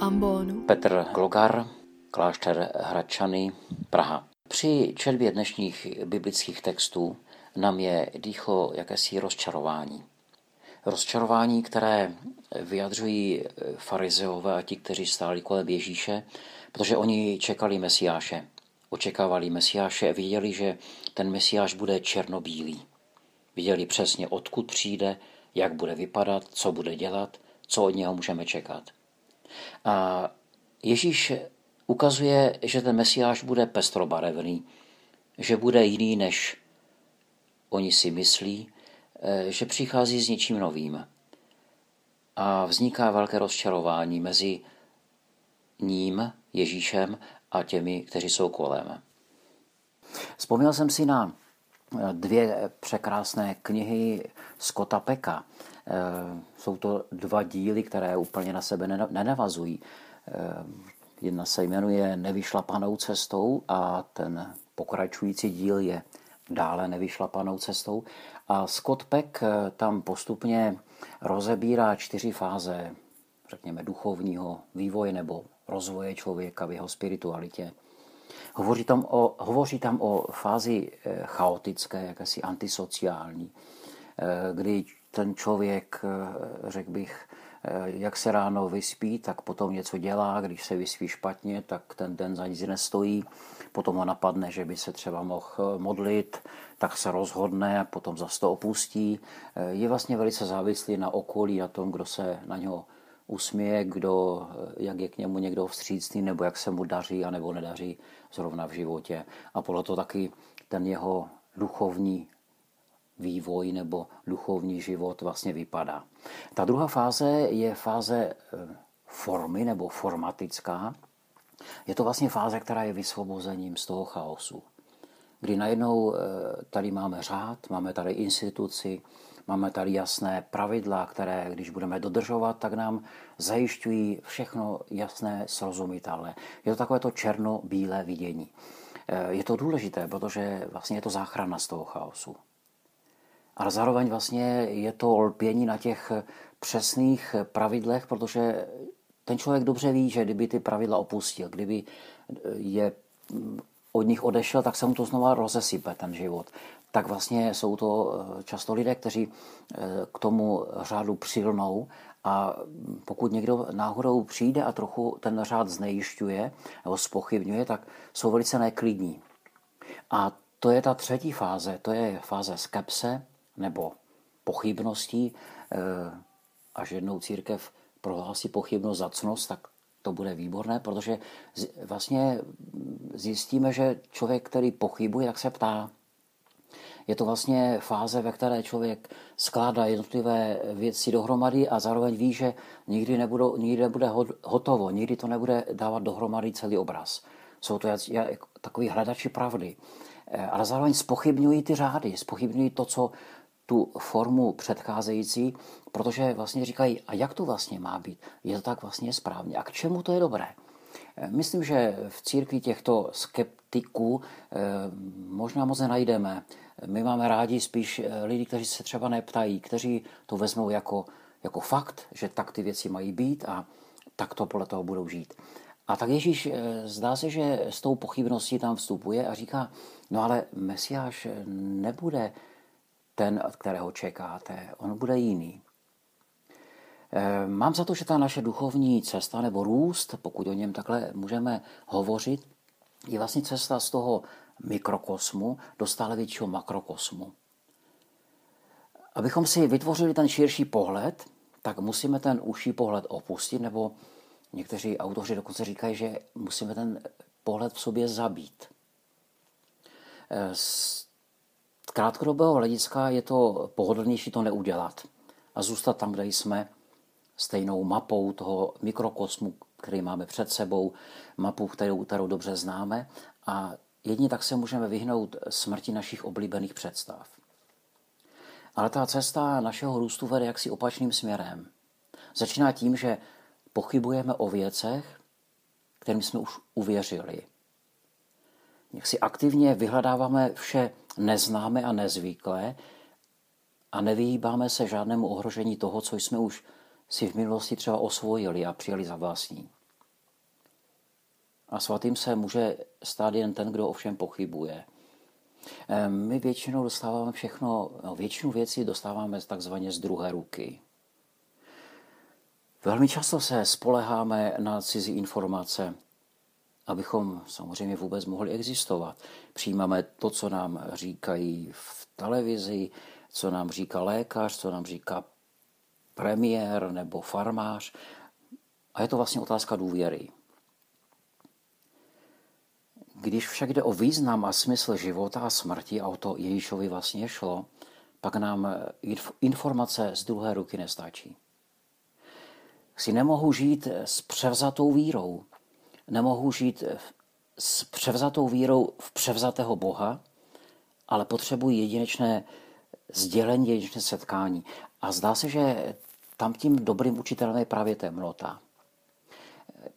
ambonu. Petr Glogar, klášter Hradčany, Praha. Při četbě dnešních biblických textů nám je dýchlo jakési rozčarování. Rozčarování, které vyjadřují farizeové a ti, kteří stáli kolem Ježíše, protože oni čekali Mesiáše. Očekávali Mesiáše a viděli, že ten Mesiáš bude černobílý. Viděli přesně, odkud přijde, jak bude vypadat, co bude dělat, co od něho můžeme čekat. A Ježíš ukazuje, že ten Mesiáš bude pestrobarevný, že bude jiný, než oni si myslí, eh, že přichází s něčím novým. A vzniká velké rozčarování mezi ním, Ježíšem, a těmi, kteří jsou kolem. Vzpomněl jsem si na dvě překrásné knihy Scotta Peka. Eh, jsou to dva díly, které úplně na sebe nenavazují. Jedna se jmenuje Nevyšlapanou cestou a ten pokračující díl je dále nevyšlapanou cestou. A Scott Peck eh, tam postupně rozebírá čtyři fáze, řekněme, duchovního vývoje nebo rozvoje člověka v jeho spiritualitě. Hovoří tam o, hovoří tam o fázi eh, chaotické, jakési antisociální, eh, kdy ten člověk, řekl bych, Eh, jak se ráno vyspí, tak potom něco dělá, když se vyspí špatně, tak ten den za nic nestojí, potom ho napadne, že by se třeba mohl eh, modlit, tak se rozhodne potom zase to opustí. Eh, je vlastně velice závislý na okolí, na tom, kdo se na něho usměje, kdo, jak je k němu někdo vstřícný, nebo jak se mu daří a nebo nedaří zrovna v životě. A podle toho taky ten jeho duchovní vývoj nebo duchovní život vlastně vypadá. Ta druhá fáze je fáze eh, formy nebo formatická. Je to vlastně fáze, která je vysvobozením z toho chaosu. Kdy najednou eh, tady máme řád, máme tady instituci, máme tady jasné pravidla, které, když budeme dodržovat, tak nám zajišťují všechno jasné, srozumitelné. Je to takové to černo-bílé vidění. Eh, je to důležité, protože vlastně je to záchrana z toho chaosu ale zároveň vlastně je to lpění na těch přesných pravidlech, protože ten člověk dobře ví, že kdyby ty pravidla opustil, kdyby je od nich odešel, tak se mu to znova rozesype, ten život. Tak vlastně jsou to eh, často lidé, kteří eh, k tomu řádu přilnou a pokud někdo náhodou přijde a trochu ten řád znejišťuje nebo spochybňuje, tak jsou velice neklidní. A to je ta třetí fáze, to je fáze skepse, nebo pochybností, eh, až jednou církev prohlásí pochybnost za cnost, tak to bude výborné, protože vlastně zjistíme, že člověk, který pochybuje, tak se ptá. Je to vlastně fáze, ve které člověk skládá jednotlivé věci dohromady a zároveň ví, že nikdy, nebudou, nikdy nebude hotovo, nikdy to nebude dávat dohromady celý obraz. Jsou to takový hledači pravdy. Eh, ale zároveň spochybňují ty řády, spochybňují to, co tu formu předcházející, protože vlastně říkají, a jak to vlastně má být? Je to tak vlastně správně? A k čemu to je dobré? Eh, myslím, že v církvi těchto skeptiků eh, možná moc nenajdeme. My máme rádi spíš eh, lidi, kteří se třeba neptají, kteří to vezmou jako, jako fakt, že tak ty věci mají být a tak to podle toho budou žít. A tak Ježíš zdá se, že s tou pochybností tam vstupuje a říká, no ale Mesiáš nebude ten, od kterého čekáte. On bude jiný. Eh, mám za to, že ta naše duchovní cesta nebo růst, pokud o něm takhle můžeme hovořit, je vlastně cesta z toho mikrokosmu do stále většího makrokosmu. Abychom si vytvořili ten širší pohled, tak musíme ten užší pohled opustit, nebo někteří autoři dokonce říkají, že musíme ten pohled v sobě zabít. Eh, krátkodobého hlediska je to pohodlnější to neudělat a zůstat tam, kde jsme, stejnou mapou toho mikrokosmu, který máme před sebou, mapu, kterou, kterou dobře známe a jedině tak se můžeme vyhnout smrti našich oblíbených představ. Ale ta cesta našeho růstu vede jaksi opačným směrem. Začíná tím, že pochybujeme o věcech, kterým jsme už uvěřili. Jak si aktivně vyhledáváme vše neznámé a nezvyklé a nevyhýbáme se žádnému ohrožení toho, co jsme už si v minulosti třeba osvojili a přijali za vlastní. A svatým se může stát jen ten, kdo ovšem pochybuje. My většinou dostáváme všechno, no, většinu věcí dostáváme takzvaně z druhé ruky. Velmi často se spoleháme na cizí informace, abychom samozřejmě vůbec mohli existovat. Přijímáme to, co nám říkají v televizi, co nám říká lékař, co nám říká premiér nebo farmář. A je to vlastně otázka důvěry. Když však jde o význam a smysl života a smrti, a o to Ježíšovi vlastně šlo, pak nám informace z druhé ruky nestačí. Si nemohu žít s převzatou vírou. Nemohu žít s převzatou vírou v převzatého Boha, ale potřebuji jedinečné sdělení, jedinečné setkání. A zdá se, že tam tím dobrým učitelem je právě temnota.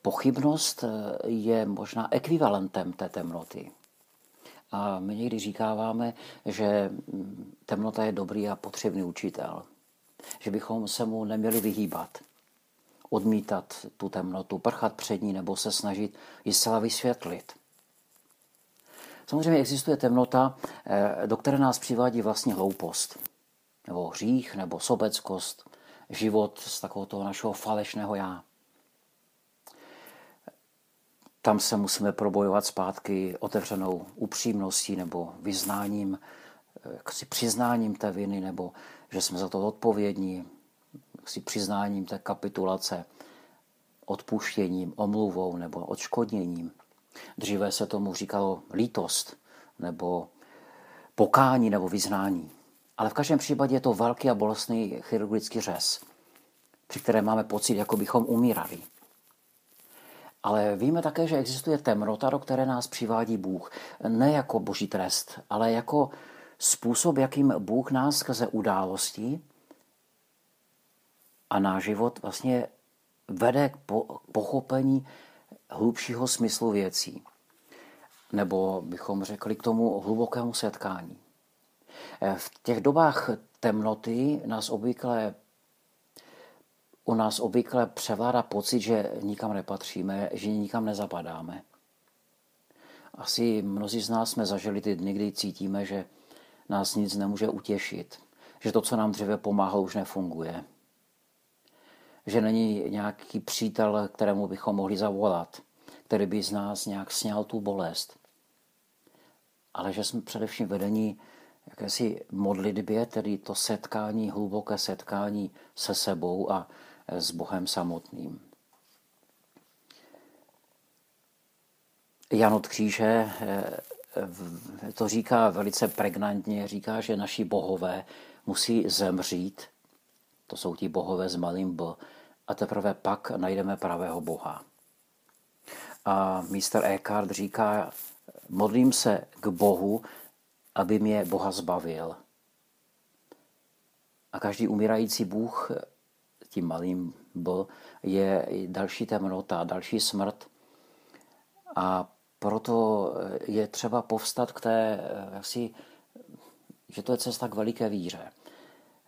Pochybnost je možná ekvivalentem té temnoty. A my někdy říkáváme, že temnota je dobrý a potřebný učitel. Že bychom se mu neměli vyhýbat. Odmítat tu temnotu, prchat před ní nebo se snažit ji zcela vysvětlit. Samozřejmě existuje temnota, eh, do které nás přivádí vlastně hloupost, nebo hřích, nebo sobeckost, život z takového toho našeho falešného já. Tam se musíme probojovat zpátky otevřenou upřímností nebo vyznáním, eh, si přiznáním té viny, nebo že jsme za to odpovědní, si přiznáním té kapitulace, odpuštěním, omluvou nebo odškodněním. Dříve se tomu říkalo lítost nebo pokání nebo vyznání. Ale v každém případě je to velký a bolestný chirurgický řez, při kterém máme pocit, jako bychom umírali. Ale víme také, že existuje temnota, do které nás přivádí Bůh. Ne jako boží trest, ale jako způsob, jakým Bůh nás skrze událostí a náš život vlastně vede k pochopení hlubšího smyslu věcí. Nebo bychom řekli k tomu hlubokému setkání. Eh, v těch dobách temnoty nás obvykle, u nás obvykle převládá pocit, že nikam nepatříme, že nikam nezapadáme. Asi mnozí z nás jsme zažili ty dny, kdy cítíme, že nás nic nemůže utěšit, že to, co nám dříve pomáhalo, už nefunguje že není nějaký přítel, kterému bychom mohli zavolat, který by z nás nějak sněl tu bolest. Ale že jsme především vedení jakési modlitbě, tedy to setkání, hluboké setkání se sebou a s Bohem samotným. Jan od Kříže eh, to říká velice pregnantně, říká, že naši bohové musí zemřít to jsou ti bohové s malým B. A teprve pak najdeme pravého boha. A Mr. Eckhart říká, modlím se k Bohu, aby mě Boha zbavil. A každý umírající Bůh, tím malým B, je další temnota, další smrt. A proto je třeba povstat k té, jaksi, že to je cesta k veliké víře.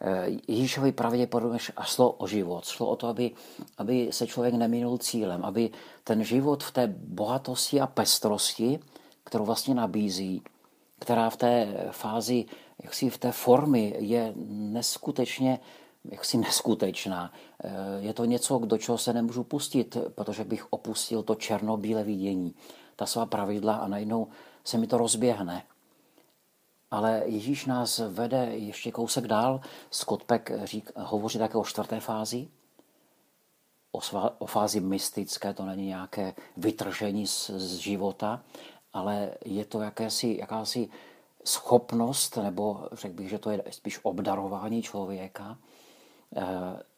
Eh, Ježíšovi pravděpodobně šlo o život. Šlo o to, aby, aby se člověk neminul cílem, aby ten život v té bohatosti a pestrosti, kterou vlastně nabízí, která v té fázi, jaksi v té formy je neskutečně jaksi neskutečná. Eh, je to něco, do čeho se nemůžu pustit, protože bych opustil to černobílé vidění, ta svá pravidla a najednou se mi to rozběhne. Ale Ježíš nás vede ještě kousek dál. Scott Peck řík, hovoří také o čtvrté fázi, o, svá, o fázi mystické, to není nějaké vytržení z, z života, ale je to jakési, jakási schopnost, nebo řekl bych, že to je spíš obdarování člověka, eh,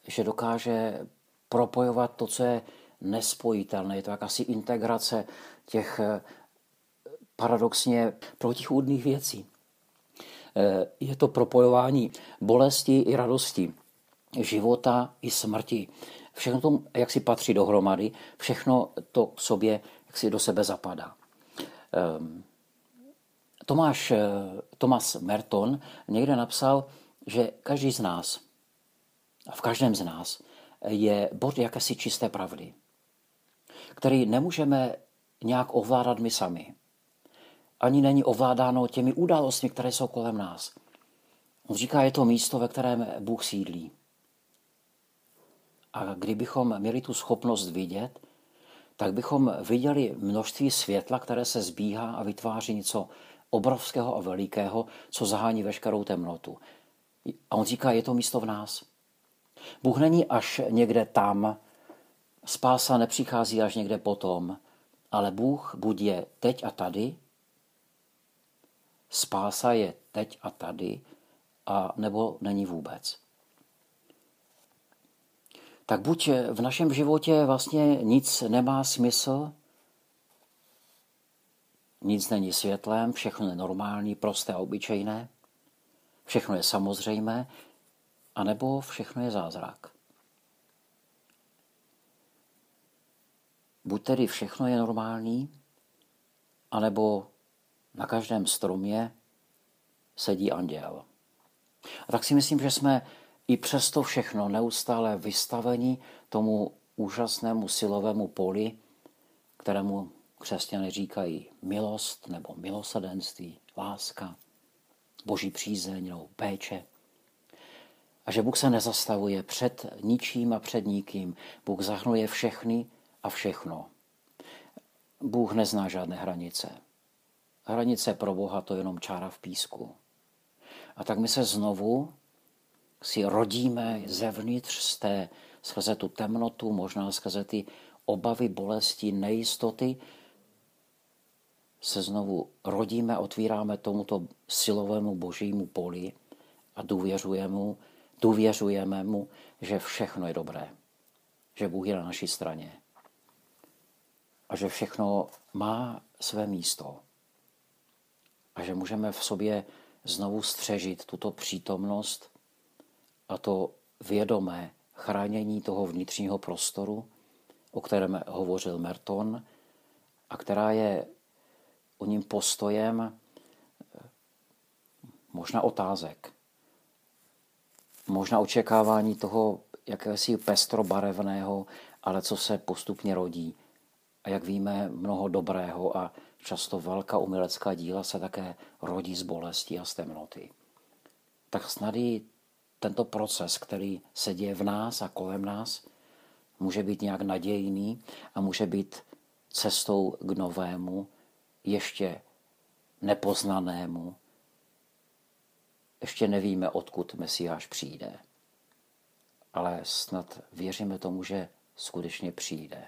že dokáže propojovat to, co je nespojitelné. Je to jakási integrace těch eh, paradoxně protichůdných věcí. Eh, je to propojování bolesti i radosti, života i smrti. Všechno to, jak si patří dohromady, všechno to k sobě, jak si do sebe zapadá. Ehm, Tomáš, eh, Thomas Merton někde napsal, že každý z nás, a v každém z nás, je bod jakési čisté pravdy, který nemůžeme nějak ovládat my sami. Ani není ovládáno těmi událostmi, které jsou kolem nás. On říká, je to místo, ve kterém Bůh sídlí. A kdybychom měli tu schopnost vidět, tak bychom viděli množství světla, které se zbíhá a vytváří něco obrovského a velikého, co zahání veškerou temnotu. A on říká, je to místo v nás. Bůh není až někde tam, spása nepřichází až někde potom, ale Bůh buď je teď a tady, spása je teď a tady, a nebo není vůbec. Tak buď v našem životě vlastně nic nemá smysl, nic není světlem, všechno je normální, prosté a obyčejné, všechno je samozřejmé, anebo všechno je zázrak. Buď tedy všechno je normální, anebo na každém stromě sedí anděl. A tak si myslím, že jsme i přesto všechno neustále vystaveni tomu úžasnému silovému poli, kterému křesťané říkají milost nebo milosadenství, láska, boží přízeň nebo péče. A že Bůh se nezastavuje před ničím a před nikým. Bůh zahrnuje všechny a všechno. Bůh nezná žádné hranice. Hranice pro Boha to je jenom čára v písku. A tak my se znovu si rodíme zevnitř z té, skrze tu temnotu, možná skrze ty obavy, bolesti, nejistoty, se znovu rodíme, otvíráme tomuto silovému božímu poli a důvěřujeme mu, důvěřujeme mu, že všechno je dobré, že Bůh je na naší straně a že všechno má své místo a že můžeme v sobě znovu střežit tuto přítomnost a to vědomé chránění toho vnitřního prostoru, o kterém hovořil Merton, a která je o ním postojem možná otázek, možná očekávání toho jakési pestrobarevného, ale co se postupně rodí. A jak víme, mnoho dobrého a často velká umělecká díla se také rodí z bolesti a z temnoty. Tak snad i tento proces, který se děje v nás a kolem nás, může být nějak nadějný a může být cestou k novému, ještě nepoznanému. Ještě nevíme, odkud Mesiáš přijde. Ale snad věříme tomu, že skutečně přijde.